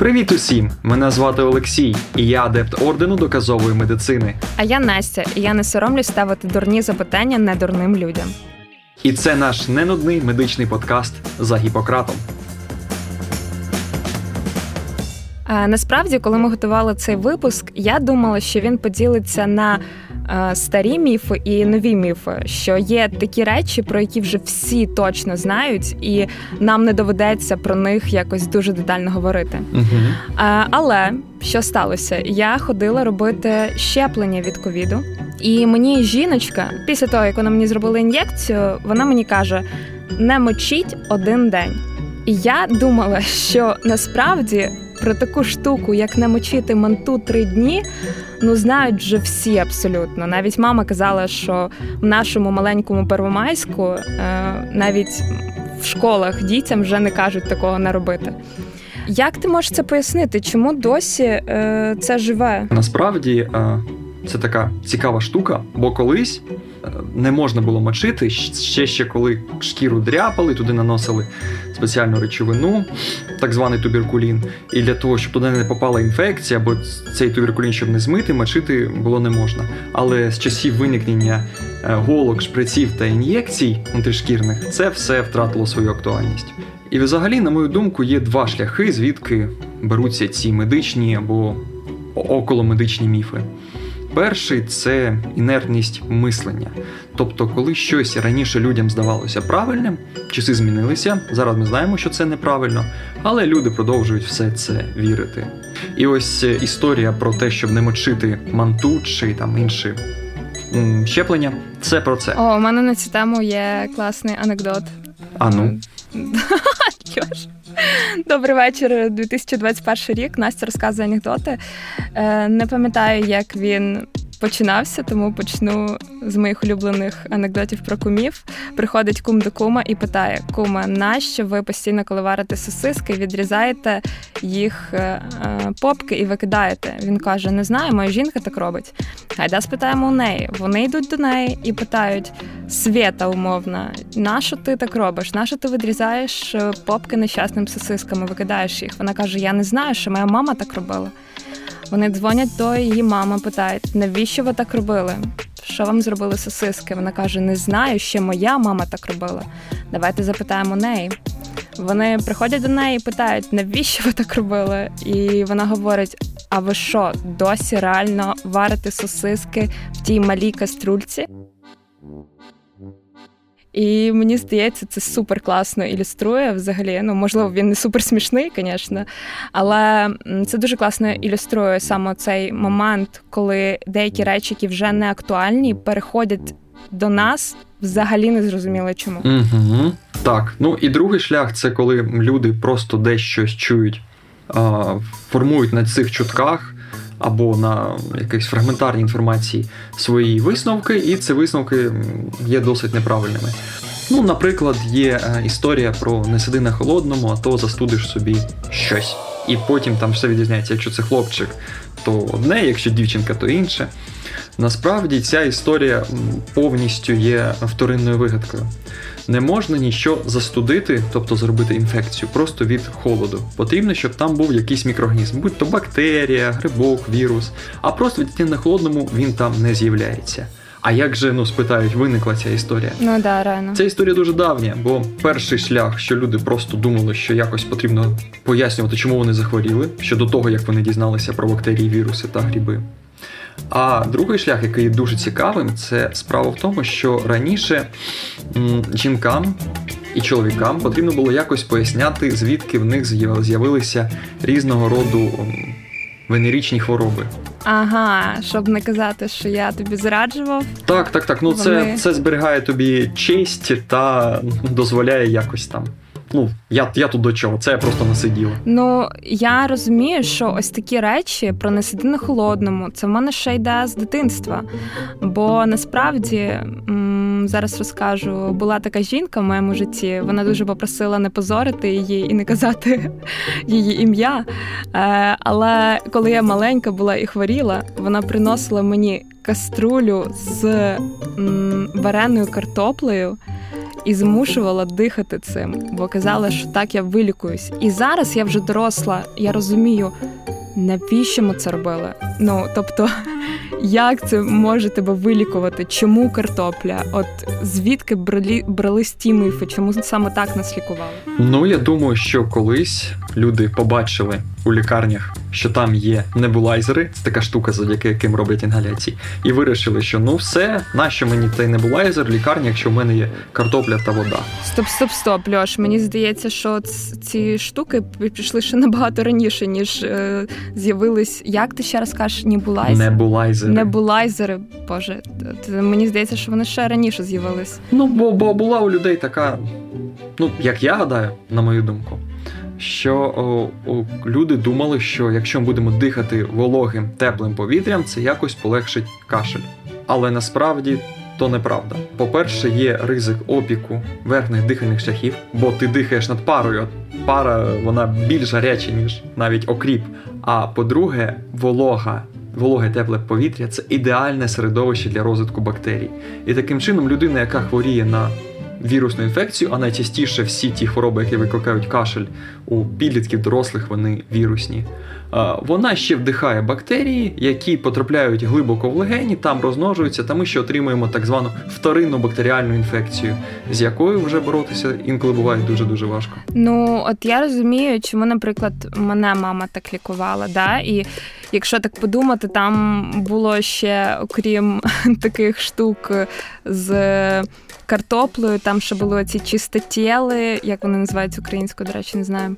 Привіт усім! Мене звати Олексій, і я адепт ордену доказової медицини. А я Настя, і я не соромлюсь ставити дурні запитання недурним людям. І це наш ненудний медичний подкаст за Гіппократом. Насправді, коли ми готували цей випуск, я думала, що він поділиться на старі міфи і нові міфи, що є такі речі, про які вже всі точно знають, і нам не доведеться про них якось дуже детально говорити. Угу. Але що сталося? Я ходила робити щеплення від ковіду, і мені жіночка, після того як вона мені зробила ін'єкцію, вона мені каже: не мочіть один день. І я думала, що насправді про таку штуку, як намочити манту три дні, ну знають вже всі абсолютно. Навіть мама казала, що в нашому маленькому первомайську е, навіть в школах дітям вже не кажуть такого не робити. Як ти можеш це пояснити? Чому досі е, це живе? Насправді е, це така цікава штука, бо колись не можна було мочити ще ще коли шкіру дряпали, туди наносили спеціальну речовину, так званий туберкулін. І для того, щоб туди не попала інфекція, бо цей туберкулін, щоб не змити, мочити було не можна. Але з часів виникнення е, голок, шприців та ін'єкцій внутрішкірних це все втратило свою актуальність. І взагалі, на мою думку, є два шляхи, звідки беруться ці медичні або околомедичні міфи. Перший це інертність мислення. Тобто, коли щось раніше людям здавалося правильним, часи змінилися. Зараз ми знаємо, що це неправильно, але люди продовжують все це вірити. І ось е, історія про те, щоб не мочити манту чи там інші щеплення, це про це. О, у мене на цю тему є класний анекдот. А ну. Добрий вечір, 2021 рік. Настя розказує анекдоти. Е, не пам'ятаю, як він починався, тому почну з моїх улюблених анекдотів про кумів. Приходить кум до кума і питає: Кума, нащо ви постійно, коли варите сосиски, відрізаєте їх е, е, попки і викидаєте? Він каже: Не знаю, моя жінка так робить. Гайда спитаємо у неї. Вони йдуть до неї і питають: Свята, умовна, нащо ти так робиш? Нащо ти відрізаєш е, попки нещасним сосисками, викидаєш їх? Вона каже: Я не знаю, що моя мама так робила. Вони дзвонять до її мами, питають, навіщо ви так робили? Що вам зробили сосиски? Вона каже: Не знаю, ще моя мама так робила. Давайте запитаємо неї. Вони приходять до неї і питають, навіщо ви так робили? І вона говорить: А ви що, досі реально варите сосиски в тій малій каструльці? І мені здається, це супер класно ілюструє взагалі. Ну, можливо, він не супер смішний, звісно, але це дуже класно ілюструє саме цей момент, коли деякі речі, які вже не актуальні, переходять до нас взагалі не зрозуміло чому. Угу. Так, ну і другий шлях це коли люди просто десь щось чують, формують на цих чутках або на якійсь фрагментарній інформації свої висновки, і ці висновки є досить неправильними. Ну, наприклад, є е, історія про не сиди на холодному, а то застудиш собі щось. І потім там все відрізняється. Якщо це хлопчик, то одне, якщо дівчинка, то інше. Насправді ця історія повністю є вторинною вигадкою. Не можна нічого застудити, тобто зробити інфекцію, просто від холоду. Потрібно, щоб там був якийсь мікроорганізм, будь то бактерія, грибок, вірус, а просто від на холодному він там не з'являється. А як же ну спитають, виникла ця історія? Ну да, реально. Ця історія дуже давня, бо перший шлях, що люди просто думали, що якось потрібно пояснювати, чому вони захворіли, ще до того як вони дізналися про бактерії, віруси та гриби. А другий шлях, який є дуже цікавим, це справа в тому, що раніше жінкам і чоловікам потрібно було якось поясняти, звідки в них з'явилися різного роду венерічні хвороби. Ага, щоб не казати, що я тобі зраджував. Так, так, так. Ну Вони... це це зберігає тобі честь та дозволяє якось там ну я я тут до чого, це я просто не сиділа. Ну я розумію, що ось такі речі про не сиди на холодному, це в мене ще йде з дитинства. Бо насправді зараз розкажу, була така жінка в моєму житті. Вона дуже попросила не позорити її і не казати її ім'я. Е, Але коли я маленька була і хворіла, вона приносила мені каструлю з вареною картоплею і змушувала дихати цим, бо казала, що так я вилікуюсь. І зараз я вже доросла, я розумію, навіщо ми це робили. Ну тобто, як це може тебе вилікувати? Чому картопля? От звідки брали, брались ті мифи? Чому саме так нас лікували? Ну я думаю, що колись люди побачили у лікарнях, що там є небулайзери, це така штука, завдяки яким роблять інгаляції, і вирішили, що ну все, нащо мені цей небулайзер в лікарні, якщо в мене є картопля та вода. Стоп, стоп, стоп, Льош. Мені здається, що ці штуки пішли ще набагато раніше, ніж е, з'явились. Як ти ще раз кажеш, небулайзери? Небулайзери. Небулайзери, боже, мені здається, що вони ще раніше з'явились. Ну бо, бо була у людей така, ну як я гадаю, на мою думку що о, о, люди думали, що якщо ми будемо дихати вологим теплим повітрям, це якось полегшить кашель. Але насправді то неправда. По-перше, є ризик опіку верхніх дихальних шляхів, бо ти дихаєш над парою. Пара вона більш гаряча, ніж навіть окріп. А по-друге, волога. Вологе тепле повітря це ідеальне середовище для розвитку бактерій. І таким чином людина, яка хворіє на вірусну інфекцію, а найчастіше всі ті хвороби, які викликають кашель у підлітків, дорослих, вони вірусні. Вона ще вдихає бактерії, які потрапляють глибоко в легені, там розмножуються, та ми ще отримуємо так звану вторинну бактеріальну інфекцію, з якою вже боротися інколи буває дуже дуже важко. Ну от я розумію, чому, наприклад, мене мама так лікувала, да і якщо так подумати, там було ще окрім таких штук з картоплею, там ще були ці чистотіли, як вони називаються українською, до речі, не знаю.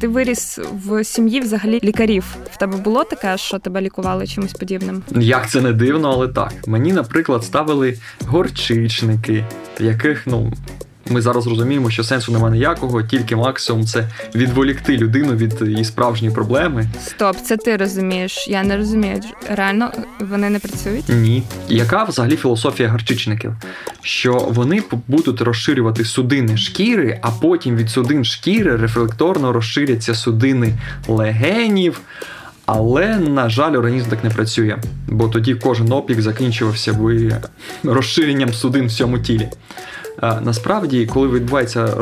Ти виріс в сім'ї взагалі лікарів. В тебе було таке, що тебе лікували чимось подібним? Як це не дивно, але так. Мені, наприклад, ставили горчичники, яких ну ми зараз розуміємо, що сенсу немає ніякого, тільки максимум це відволікти людину від її справжньої проблеми. Стоп, це ти розумієш. Я не розумію. Реально вони не працюють? Ні. Яка взагалі філософія гарчичників? Що вони будуть розширювати судини шкіри, а потім від судин шкіри рефлекторно розширяться судини легенів. Але, на жаль, організм так не працює, бо тоді кожен опік закінчувався би розширенням судин в цьому тілі. Насправді, коли відбувається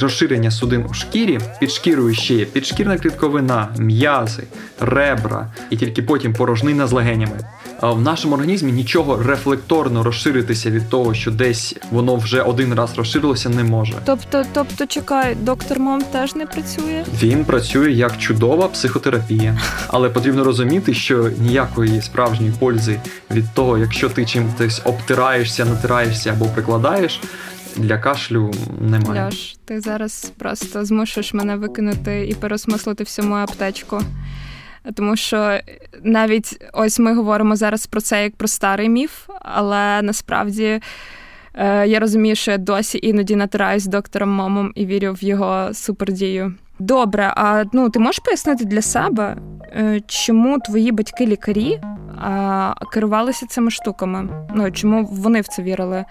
розширення судин у шкірі, під шкірою ще є підшкірна клітковина, м'язи, ребра і тільки потім порожнина з легенями. В нашому організмі нічого рефлекторно розширитися від того, що десь воно вже один раз розширилося, не може. Тобто, тобто, чекай, доктор Мом теж не працює? Він працює як чудова психотерапія, але потрібно розуміти, що ніякої справжньої пользи від того, якщо ти чимось обтираєшся, натираєшся або прикладаєш для кашлю немає. Льош, ти зараз просто змушуєш мене викинути і переосмислити всю мою аптечку. Тому що навіть ось ми говоримо зараз про це як про старий міф, але насправді е, я розумію, що я досі іноді натираюсь доктором Момом і вірю в його супердію. Добре, а ну ти можеш пояснити для себе, е, чому твої батьки-лікарі керувалися цими штуками? Ну чому вони в це вірили?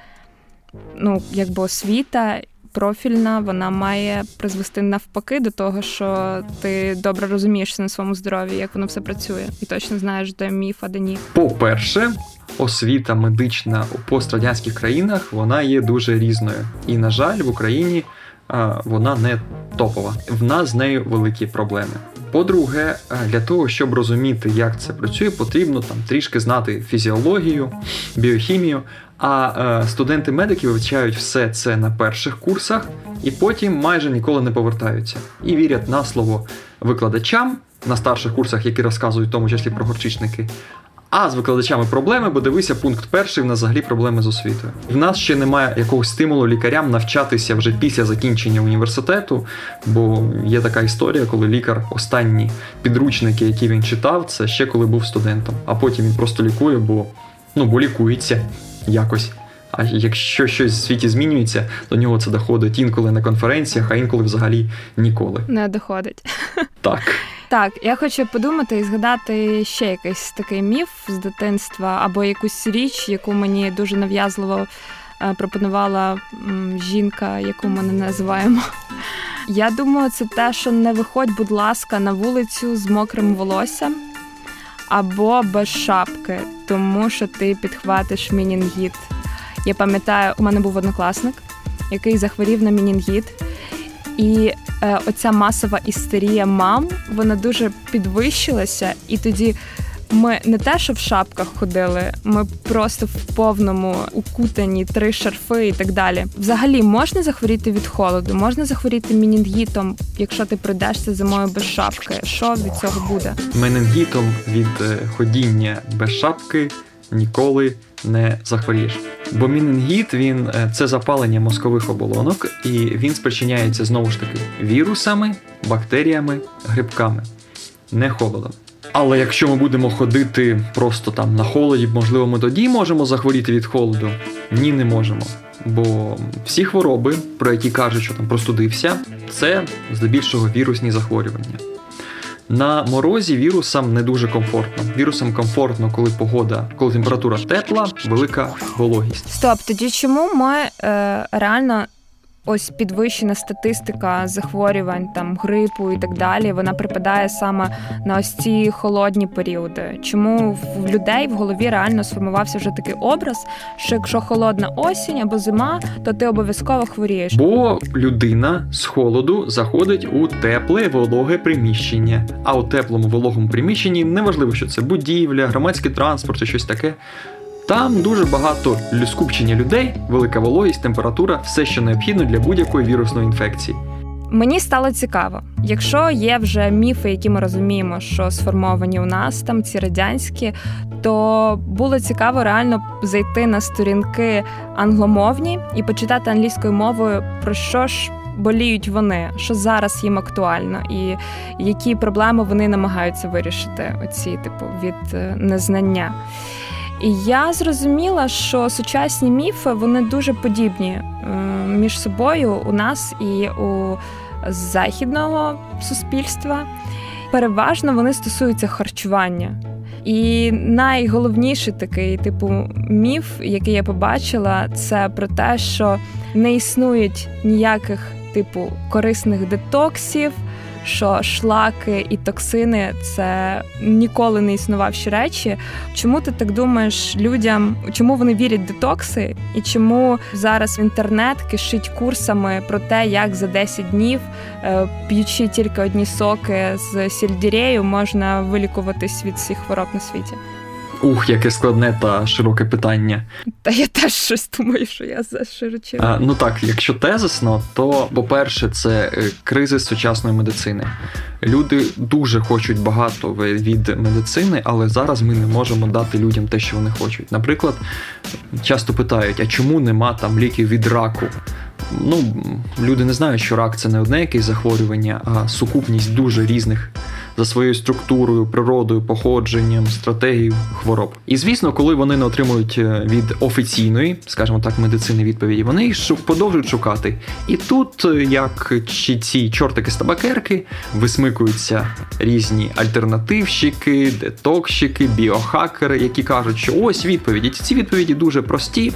Ну, якби освіта профільна, вона має призвести навпаки до того, що ти добре розумієшся на своєму здоров'ї, як воно все працює, і точно знаєш, де міф, а де ні. По-перше, освіта медична у пострадянських країнах вона є дуже різною. І, на жаль, в Україні а, вона не топова. В нас з нею великі проблеми. По-друге, для того, щоб розуміти, як це працює, потрібно там трішки знати фізіологію, біохімію. А е, студенти-медики вивчають все це на перших курсах і потім майже ніколи не повертаються і вірять на слово викладачам на старших курсах, які розказують в тому числі про горчичники. А з викладачами проблеми, бо дивися, пункт перший в нас взагалі проблеми з освітою. В нас ще немає якогось стимулу лікарям навчатися вже після закінчення університету, бо є така історія, коли лікар останні підручники, які він читав, це ще коли був студентом, а потім він просто лікує, бо ну бо лікується якось. А якщо щось в світі змінюється, до нього це доходить інколи на конференціях, а інколи взагалі ніколи. Не доходить. Так. Так, я хочу подумати і згадати ще якийсь такий міф з дитинства або якусь річ, яку мені дуже нав'язливо е, пропонувала жінка, яку ми не називаємо. Я думаю, це те, що не виходь, будь ласка, на вулицю з мокрим волоссям або без шапки, тому що ти підхватиш мінінгіт. Я пам'ятаю, у мене був однокласник, який захворів на мінінгіт. І е, оця масова істерія мам вона дуже підвищилася, і тоді ми не те, що в шапках ходили, ми просто в повному укутані три шарфи і так далі. Взагалі можна захворіти від холоду, можна захворіти мінінгітом, якщо ти пройдешся зимою без шапки. Що від цього буде? Менінгітом від е, ходіння без шапки ніколи не захворієш. Бо мінінгіт він е, це запалення мозкових оболонок, і він спричиняється знову ж таки вірусами, бактеріями, грибками, не холодом. Але якщо ми будемо ходити просто там на холоді, можливо, ми тоді можемо захворіти від холоду? Ні, не можемо. Бо всі хвороби, про які кажуть, що там простудився, це здебільшого вірусні захворювання. На морозі вірусам не дуже комфортно. Вірусам комфортно, коли погода, коли температура тепла, велика вологість. Стоп, тоді чому ми е, реально ось підвищена статистика захворювань, там грипу і так далі, вона припадає саме на ось ці холодні періоди. Чому в людей в голові реально сформувався вже такий образ, що якщо холодна осінь або зима, то ти обов'язково хворієш? Бо людина з холоду заходить у тепле вологе приміщення. А у теплому вологому приміщенні неважливо, що це будівля, громадський транспорт чи щось таке. Там дуже багато скупчення людей, велика вологість, температура, все, що необхідно для будь-якої вірусної інфекції. Мені стало цікаво, якщо є вже міфи, які ми розуміємо, що сформовані у нас там ці радянські, то було цікаво реально зайти на сторінки англомовні і почитати англійською мовою про що ж боліють вони, що зараз їм актуально, і які проблеми вони намагаються вирішити, оці типу від е, незнання. Я зрозуміла, що сучасні міфи вони дуже подібні е, між собою у нас і у західного суспільства. Переважно вони стосуються харчування. І найголовніший такий типу міф, який я побачила, це про те, що не існують ніяких типу корисних детоксів що шлаки і токсини це ніколи не існувавші речі. Чому ти так думаєш людям, чому вони вірять детокси, і чому зараз інтернет кишить курсами про те, як за 10 днів, е, п'ючи тільки одні соки з сільдірею, можна вилікуватись від всіх хвороб на світі? Ух, яке складне та широке питання. Та я теж щось думаю, що я заширочила. Ну так, якщо тезисно, то по-перше, це е, кризис сучасної медицини. Люди дуже хочуть багато від медицини, але зараз ми не можемо дати людям те, що вони хочуть. Наприклад, часто питають: а чому нема там ліків від раку? Ну, люди не знають, що рак це не одне якесь захворювання, а сукупність дуже різних за своєю структурою, природою, походженням, стратегією хвороб. І звісно, коли вони не отримують е, від офіційної, скажімо так, медицини відповіді, вони їх продовжують шукати. І тут, е, як чи ці чортики з табакерки, висмикуються різні альтернативщики, детокщики, біохакери, які кажуть, що ось відповіді. Ці відповіді дуже прості.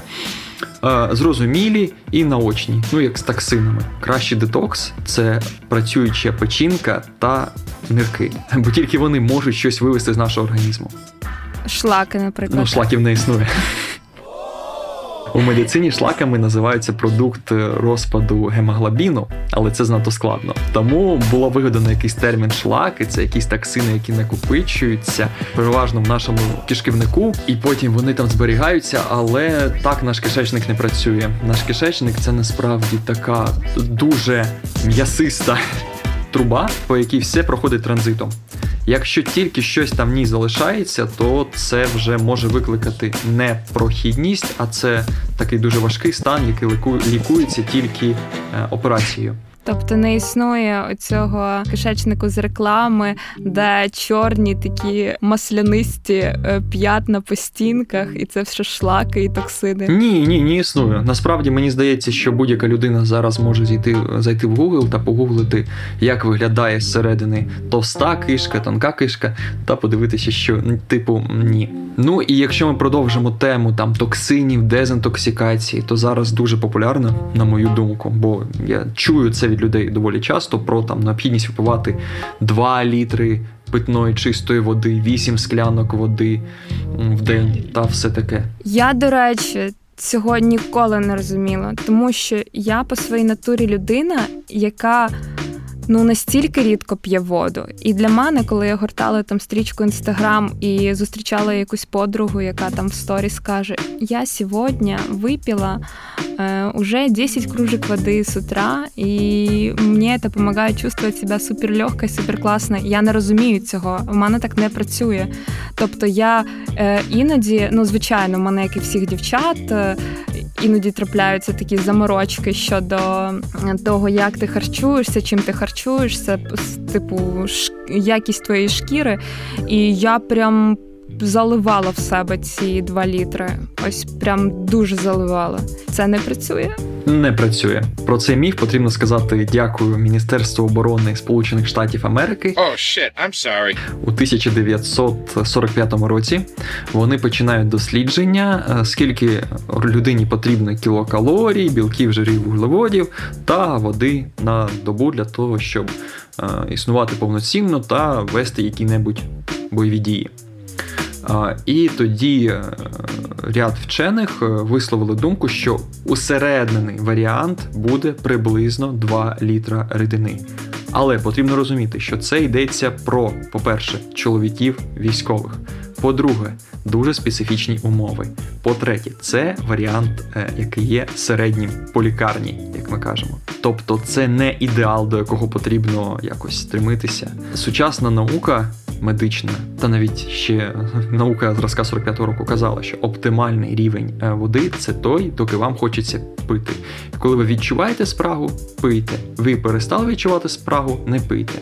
Зрозумілі і наочні, ну як з токсинами. Кращий детокс це працююча печінка та нирки, бо тільки вони можуть щось вивести з нашого організму. Шлаки, наприклад. Ну, шлаків не існує. У медицині шлаками називається продукт розпаду гемоглобіну, але це занадто складно. Тому було вигадано якийсь термін шлаки, це якісь токсини, які накопичуються переважно в нашому кишківнику, і потім вони там зберігаються, але так наш кишечник не працює. Наш кишечник це насправді така дуже м'ясиста труба, по якій все проходить транзитом. Якщо тільки щось там в ній залишається, то це вже може викликати не прохідність, а це такий дуже важкий стан, який лікується тільки е, операцією. Тобто не існує оцього кишечнику з реклами, де чорні такі маслянисті е, п'ятна по стінках, і це все шлаки і токсини. Ні, ні, не існує. Насправді мені здається, що будь-яка людина зараз може зійти зайти в Google та погуглити, як виглядає зсередини товста кишка, тонка кишка, та подивитися, що типу ні. Ну і якщо ми продовжимо тему там токсинів, дезінтоксикації, то зараз дуже популярно, на мою думку, бо я чую це від людей доволі часто про там необхідність випивати 2 літри питної чистої води, 8 склянок води в день та все таке. Я, до речі, цього ніколи не розуміла, тому що я по своїй натурі людина, яка ну настільки рідко п'є воду. І для мене, коли я гортала там стрічку інстаграм і зустрічала якусь подругу, яка там в сторіс каже: Я сьогодні випила э, уже 10 кружек води з утра, і мені це допомагає чувствувати себе суперлегко, суперкласно. Я не розумію цього. В мене так не працює. Тобто я е, іноді, ну звичайно, в мене, як і всіх дівчат, е, іноді трапляються такі заморочки щодо того, як ти харчуєшся, чим ти харчуєшся, типу якість твоєї шкіри. І я прям заливала в себе ці два літри. Ось прям дуже заливала. Це не працює. Не працює. Про цей міф потрібно сказати дякую Міністерству оборони Сполучених Штатів Америки. Oh, shit, I'm sorry. У 1945 році вони починають дослідження, е, скільки людині потрібно кілокалорій, білків, жирів, вуглеводів та води на добу для того, щоб е, існувати повноцінно та вести які-небудь бойові дії. І тоді е, ряд вчених е, висловили думку, що усереднений варіант буде приблизно 2 літра рідини. Але потрібно розуміти, що це йдеться про, по-перше, чоловіків військових. По-друге, дуже специфічні умови. По-третє, це варіант, е, який є середнім по лікарні, як ми кажемо. Тобто, це не ідеал, до якого потрібно якось стремитися. Сучасна наука медична, та навіть ще наука зразка 45-го року казала, що оптимальний рівень е, води це той, доки вам хочеться пити. Коли ви відчуваєте спрагу, пийте. Ви перестали відчувати спрагу, не пийте.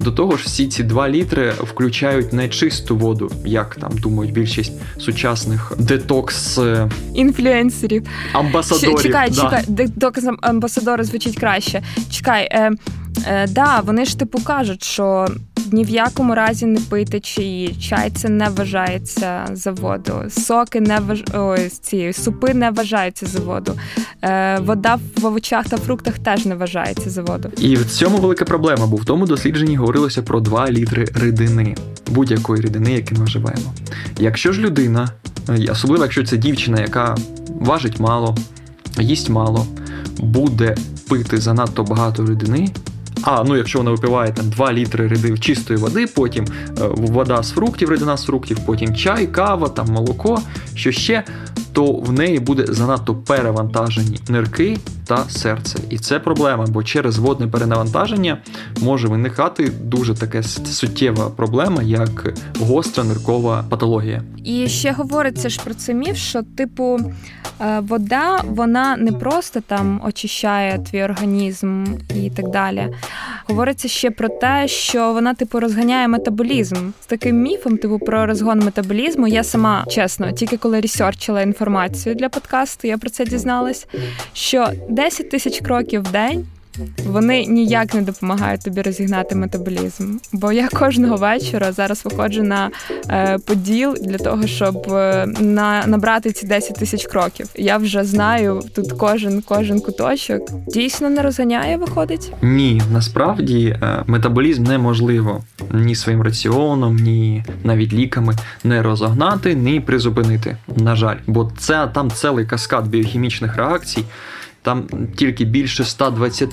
До того ж, всі ці 2 літри включають не чисту воду, як там думають більшість сучасних детокс е, інфлюенсерів. Амбасадорів. Чекай, да. чекай, детокс амбасадори звучить краще. Чекай, е, е, да, вони ж типу кажуть, що ні в якому разі не пийте чаї. Чай це не вважається за воду. Соки не важ... Ой, ці супи не вважаються за воду. Е, Вода в овочах та фруктах теж не вважається за воду. І в цьому велика проблема, бо в тому дослідженні говорилося про 2 літри рідини, будь-якої рідини, яку ми вживаємо. Якщо ж людина, особливо якщо це дівчина, яка важить мало, їсть мало, буде пити занадто багато рідини, а ну якщо вона випиває там 2 літри рідин чистої води, потім е, вода з фруктів, рідина з фруктів, потім чай, кава, там молоко, що ще, то в неї буде занадто перевантажені нирки та серце. І це проблема, бо через водне перенавантаження може виникати дуже така суттєва проблема, як гостра ниркова патологія. І ще говориться ж про це міф, що типу вода вона не просто там очищає твій організм і так далі. Говориться ще про те, що вона типу розганяє метаболізм з таким міфом, типу про розгон метаболізму. Я сама чесно, тільки коли ресерчила інформацію для подкасту, я про це дізналась. Що 10 тисяч кроків в день. Вони ніяк не допомагають тобі розігнати метаболізм. Бо я кожного вечора зараз виходжу на е, поділ для того, щоб е, на, набрати ці 10 тисяч кроків. Я вже знаю тут кожен кожен куточок. Дійсно не розганяє, виходить? Ні, насправді е, метаболізм неможливо ні своїм раціоном, ні навіть ліками не розогнати, ні призупинити. На жаль, бо це там цілий каскад біохімічних реакцій. Там тільки більше 120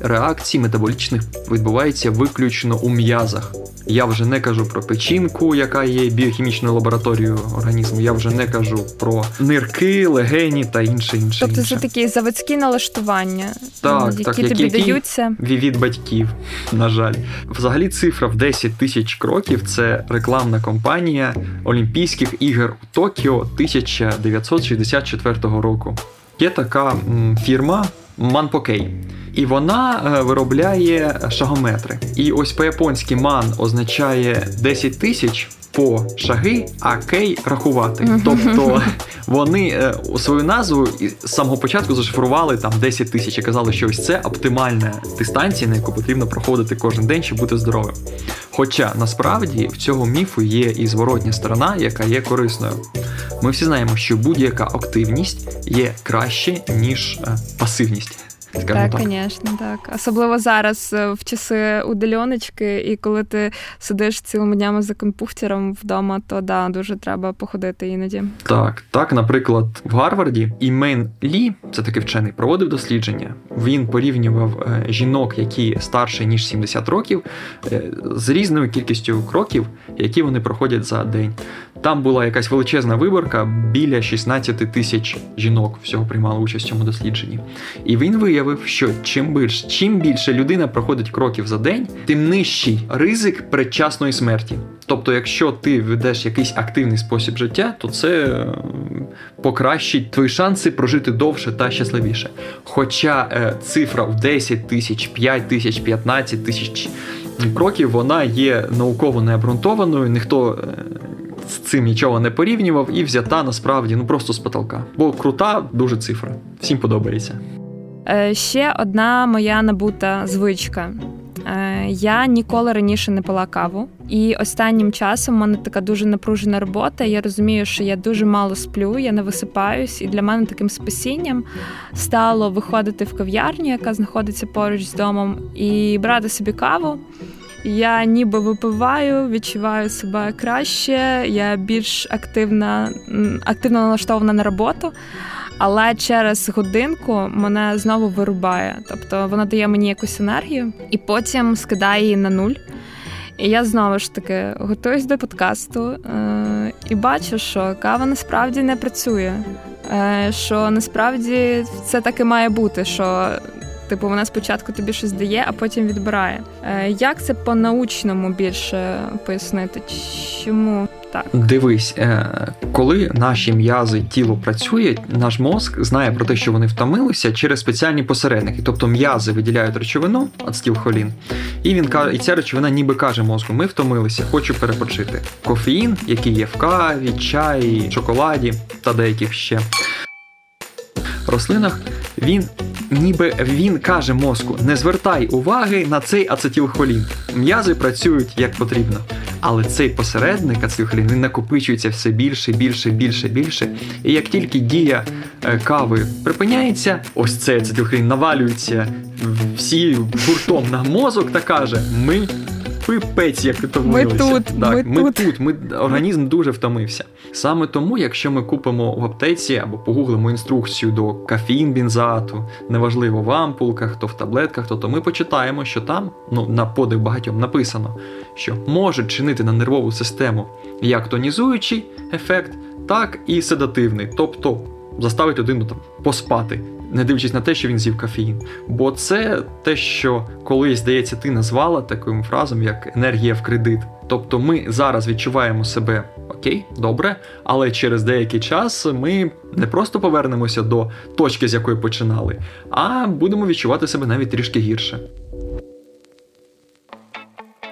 реакцій метаболічних відбувається виключно у м'язах. Я вже не кажу про печінку, яка є біохімічною лабораторією організму. Я вже не кажу про нирки, легені та інше інше. Тобто інше. це такі заводські налаштування, так, які так, тобі які, даються від батьків. На жаль, взагалі цифра в 10 тисяч кроків це рекламна кампанія Олімпійських ігор у Токіо 1964 року. Є така фірма Манпокей. І вона е, виробляє шагометри. І ось по-японськи ман означає 10 тисяч по шаги, а кей рахувати. Тобто вони е, свою назву з самого початку зашифрували там 10 тисяч і казали, що ось це оптимальна дистанція, на яку потрібно проходити кожен день, щоб бути здоровим. Хоча насправді в цього міфу є і зворотня сторона, яка є корисною. Ми всі знаємо, що будь-яка активність є краще, ніж е, пасивність. Так, звісно, так. Особливо зараз е, в часи удальоночки, і коли ти сидиш цілими днями за компухтером вдома, то да, дуже треба походити іноді. Так, так, наприклад, в Гарварді Імен Лі, це такий вчений, проводив дослідження. Він порівнював е, жінок, які старше ніж 70 років, е, з різною кількістю кроків, які вони проходять за день. Там була якась величезна виборка, біля 16 тисяч жінок всього приймали участь в цьому дослідженні. І він виявив, що чим більше, чим більше людина проходить кроків за день, тим нижчий ризик передчасної смерті. Тобто, якщо ти ведеш якийсь активний спосіб життя, то це е, покращить твої шанси прожити довше та щасливіше. Хоча е, цифра в 10 тисяч, 5 тисяч, 15 тисяч кроків, вона є науково необґрунтованою, ніхто. Е, з цим нічого не порівнював і взята насправді ну просто з потолка. Бо крута дуже цифра. Всім подобається. Е, ще одна моя набута звичка. Е, я ніколи раніше не пила каву, і останнім часом в мене така дуже напружена робота. Я розумію, що я дуже мало сплю, я не висипаюсь, і для мене таким спасінням стало виходити в кав'ярню, яка знаходиться поруч з домом, і брати собі каву. Я ніби випиваю, відчуваю себе краще, я більш активна, активно налаштована на роботу, але через годинку мене знову вирубає. Тобто вона дає мені якусь енергію і потім скидає її на нуль. І я знову ж таки готуюсь до подкасту е- і бачу, що кава насправді не працює. Е- Що насправді це так і має бути. що Типу, вона спочатку тобі щось дає, а потім відбирає. Е, як це по-научному більше пояснити? Чому так? Дивись, е, коли наші м'язи тіло працює, наш мозк знає про те, що вони втомилися через спеціальні посередники. Тобто м'язи виділяють речовину, ацетилхолін, і він каже, і ця речовина ніби каже мозку: ми втомилися, хочу перепочити. Кофеїн, який є в каві, чаї, шоколаді та деяких ще рослинах, він ніби він каже мозку: не звертай уваги на цей ацетилхолін. М'язи працюють як потрібно. Але цей посередник ацетилхолін, він накопичується все більше, більше, більше, більше. І як тільки дія е, кави припиняється, ось цей ацетилхолін навалюється всі гуртом на мозок та каже: Ми пипець, як втомилися. Ми тут, так, ми, ми тут. Ми організм дуже втомився. Саме тому, якщо ми купимо в аптеці або погуглимо інструкцію до кафін бінзату, неважливо в ампулках, то в таблетках, то, то ми почитаємо, що там, ну на подив багатьом написано, що може чинити на нервову систему як тонізуючий ефект, так і седативний, тобто заставить людину там поспати не дивлячись на те, що він з'їв кофеїн. Бо це те, що колись, здається, ти назвала таким фразом, як енергія в кредит. Тобто ми зараз відчуваємо себе окей, добре, але через деякий час ми не просто повернемося до точки, з якої починали, а будемо відчувати себе навіть трішки гірше.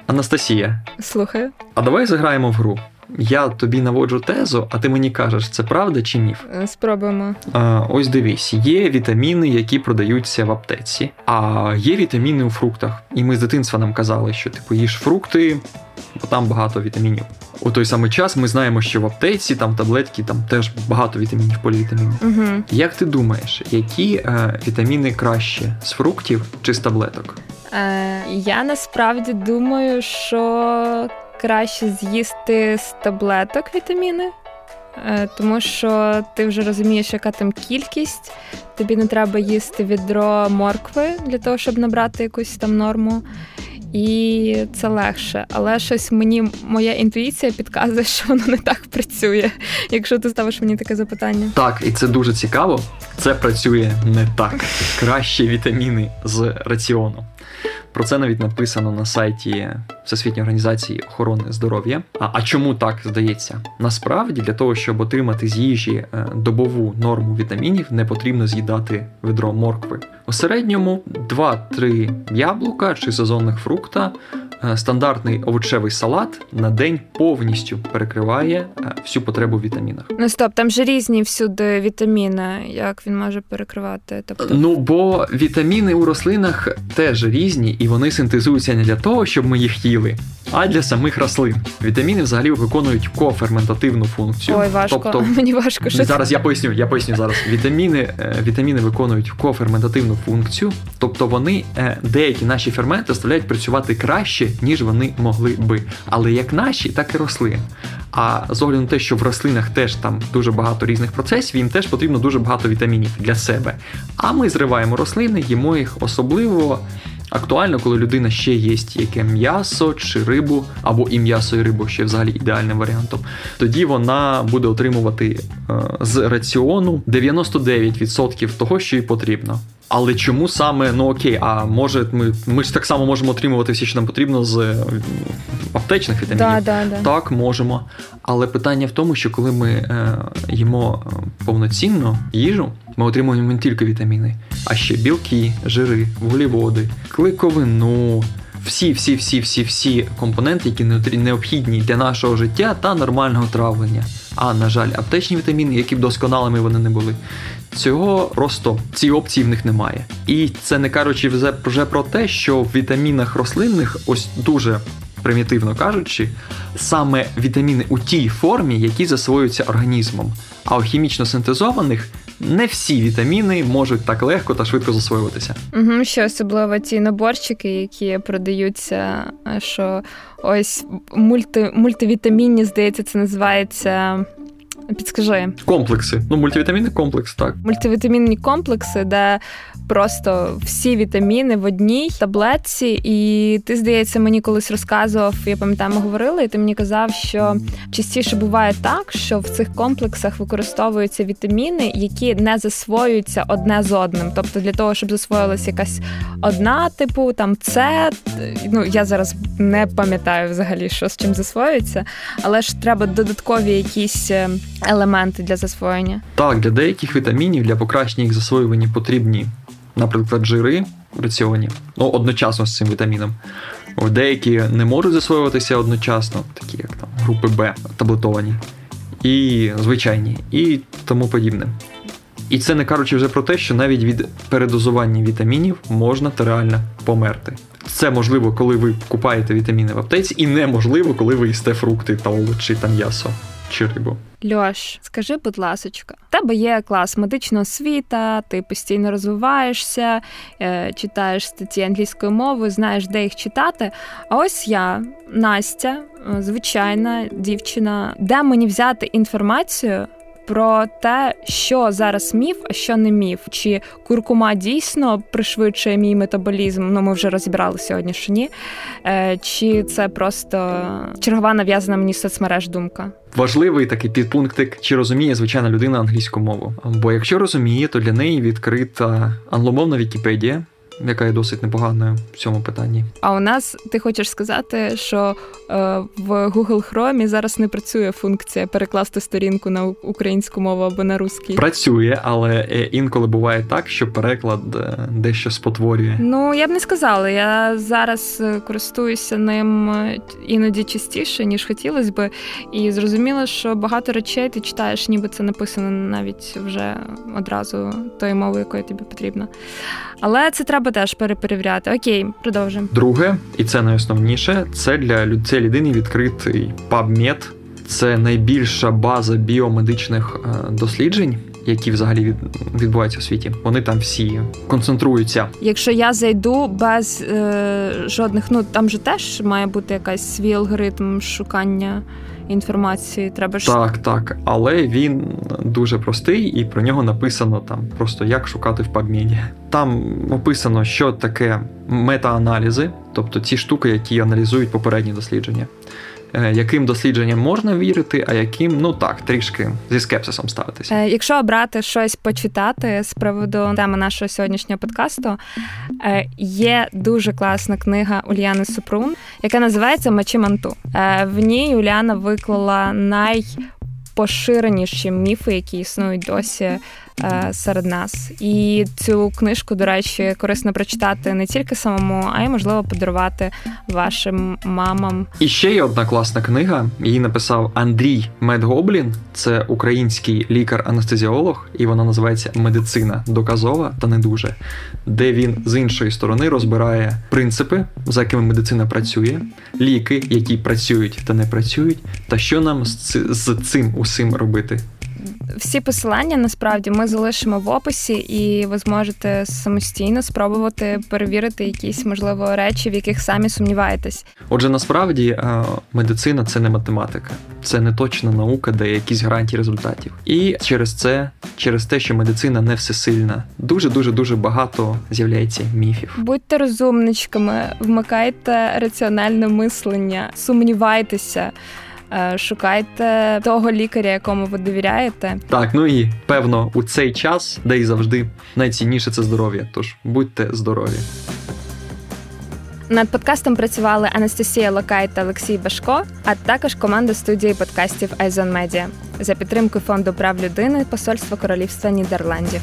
Анастасія. Слухаю. А давай заграємо в гру. Я тобі наводжу тезу, а ти мені кажеш, це правда чи міф? Е, спробуємо. А, Ось дивись, є вітаміни, які продаються в аптеці, а є вітаміни у фруктах. І ми з дитинства нам казали, що типу їж фрукти, бо там багато вітамінів. У той самий час ми знаємо, що в аптеці там таблетки там теж багато вітамінів, полівітамінів. Угу. Як ти думаєш, які е, вітаміни краще з фруктів чи з таблеток? Е, Я насправді думаю, що краще з'їсти з таблеток вітаміни, е, тому що ти вже розумієш, яка там кількість. Тобі не треба їсти відро моркви для того, щоб набрати якусь там норму. І це легше, але щось мені моя інтуїція підказує, що воно не так працює, якщо ти ставиш мені таке запитання. Так, і це дуже цікаво. Це працює не так. Краще вітаміни з раціону. Про це навіть написано на сайті Всесвітньої організації охорони здоров'я. А, а чому так здається? Насправді для того, щоб отримати з їжі е, добову норму вітамінів, не потрібно з'їдати ведро моркви. У середньому 2-3 яблука чи сезонних фрукта стандартний овочевий салат на день повністю перекриває е, всю потребу в вітамінах. Ну стоп, там же різні всюди вітаміни, як він може перекривати. Тобто, ну бо вітаміни у рослинах теж різні, і вони синтезуються не для того, щоб ми їх їли, а для самих рослин. Вітаміни взагалі виконують коферментативну функцію. Ой, важко. Тобто, Мені важко. Що зараз я поясню, я поясню зараз. Вітаміни, е, вітаміни виконують коферментативну функцію, тобто вони е, деякі наші ферменти заставляють працювати краще, ніж вони могли би. Але як наші, так і рослин. А з огляду на те, що в рослинах теж там дуже багато різних процесів, їм теж потрібно дуже багато вітамінів для себе. А ми зриваємо рослини, їмо їх особливо. Актуально, коли людина ще їсть яке м'ясо чи рибу, або і м'ясо і рибу ще взагалі ідеальним варіантом, тоді вона буде отримувати е, з раціону 99% того, що їй потрібно. Але чому саме, ну окей, а може ми ми ж так само можемо отримувати все, що нам потрібно з аптечних вітамінів? Да, да, да. Так, можемо. Але питання в тому, що коли ми е, їмо е, повноцінну їжу, ми отримуємо не тільки вітаміни, а ще білки, жири, вуглеводи, кликовину. Всі, всі, всі, всі, всі компоненти, які необхідні для нашого життя та нормального травлення. А на жаль, аптечні вітаміни, які б досконалими вони не були, цього просто ці опції в них немає. І це не кажучи вже про те, що в вітамінах рослинних ось дуже примітивно кажучи, саме вітаміни у тій формі, які засвоюються організмом. А у хімічно синтезованих не всі вітаміни можуть так легко та швидко засвоюватися. Угу, Ще особливо ті наборчики, які продаються, що ось мульти, мультивітамінні, здається, це називається. Підскажи. Комплекси. Ну, мультивітамінний комплекс, так. Мультивітамінні комплекси, де просто всі вітаміни в одній таблетці. І ти, здається, мені колись розказував, я пам'ятаю, ми говорили, і ти мені казав, що частіше буває так, що в цих комплексах використовуються вітаміни, які не засвоюються одне з одним. Тобто для того, щоб засвоїлася якась одна, типу там це. Ну я зараз не пам'ятаю взагалі, що з чим засвоюється, але ж треба додаткові якісь е, елементи для засвоєння. Так, для деяких вітамінів для покращення їх засвоювання потрібні наприклад, жири раціоні, ну, одночасно з цим вітаміном. Деякі не можуть засвоюватися одночасно, такі як там групи Б таблетовані, і звичайні, і тому подібне. І це не кажучи вже про те, що навіть від передозування вітамінів можна та реально померти. Це можливо, коли ви купаєте вітаміни в аптеці, і неможливо, коли ви їсте фрукти та овочі та м'ясо чи. Льош, скажи, будь ласочка, в тебе є клас медична освіта, ти постійно розвиваєшся, е, читаєш статті англійської мови, знаєш, де їх читати. А ось я, Настя, е, звичайна дівчина, де мені взяти інформацію про те, що зараз міф, а що не міф. Чи куркума дійсно пришвидшує мій метаболізм? Ну ми вже розібрали сьогодні, що ні. Е, чи це просто чергова нав'язана мені соцмереж думка? Важливий такий підпунктик, чи розуміє звичайна людина англійську мову. Бо якщо розуміє, то для неї відкрита англомовна Вікіпедія яка є досить непоганою в цьому питанні. А у нас ти хочеш сказати, що е, в Google Chrome зараз не працює функція перекласти сторінку на українську мову або на русський? Працює, але е, інколи буває так, що переклад е, дещо спотворює. Ну я б не сказала. Я зараз е, користуюся ним іноді частіше ніж хотілося би, і зрозуміло, що багато речей ти читаєш, ніби це написано навіть вже одразу тою мовою, якою тобі потрібно. Але це треба теж переперевіряти. Окей, продовжуємо. Друге, і це найосновніше, це для цієї людини відкритий PubMed. Це найбільша база біомедичних е, досліджень. Які взагалі відбуваються у світі, вони там всі концентруються. Якщо я зайду без е, жодних, ну там же теж має бути якась свій алгоритм шукання інформації. Треба ж так, так. Але він дуже простий, і про нього написано там просто як шукати в PubMed. Там описано, що таке мета-аналізи, тобто ці штуки, які аналізують попередні дослідження. Е, яким дослідженням можна вірити, а яким ну так трішки зі скепсисом ставитися. Е, якщо обрати щось почитати з приводу теми нашого сьогоднішнього подкасту, е, є дуже класна книга Ульяни Супрун, яка називається Мачі Манту. В ній Уляна виклала найпоширеніші міфи, які існують досі серед нас. І цю книжку, до речі, корисно прочитати не тільки самому, а й можливо подарувати вашим мамам. І ще є одна класна книга. Її написав Андрій Медгоблін. Це український лікар-анестезіолог, і вона називається Медицина доказова та не дуже, де він з іншої сторони розбирає принципи, за якими медицина працює, ліки, які працюють та не працюють, та що нам з цим усім робити. Всі посилання насправді ми залишимо в описі, і ви зможете самостійно спробувати перевірити якісь можливо речі, в яких самі сумніваєтесь. Отже, насправді е, медицина це не математика, це не точна наука, де якісь гарантії результатів. І через це, через те, що медицина не всесильна, дуже дуже дуже багато з'являється міфів. Будьте розумничками, вмикайте раціональне мислення, сумнівайтеся. Е, шукайте того лікаря, якому ви довіряєте. Так, ну і певно, у цей час, де і завжди найцінніше це здоров'я. Тож будьте здорові. Над подкастом працювали Анастасія Локай та Олексій Башко, а також команда студії подкастів Айзон Медіа за підтримкою фонду прав людини Посольства Королівства Нідерландів.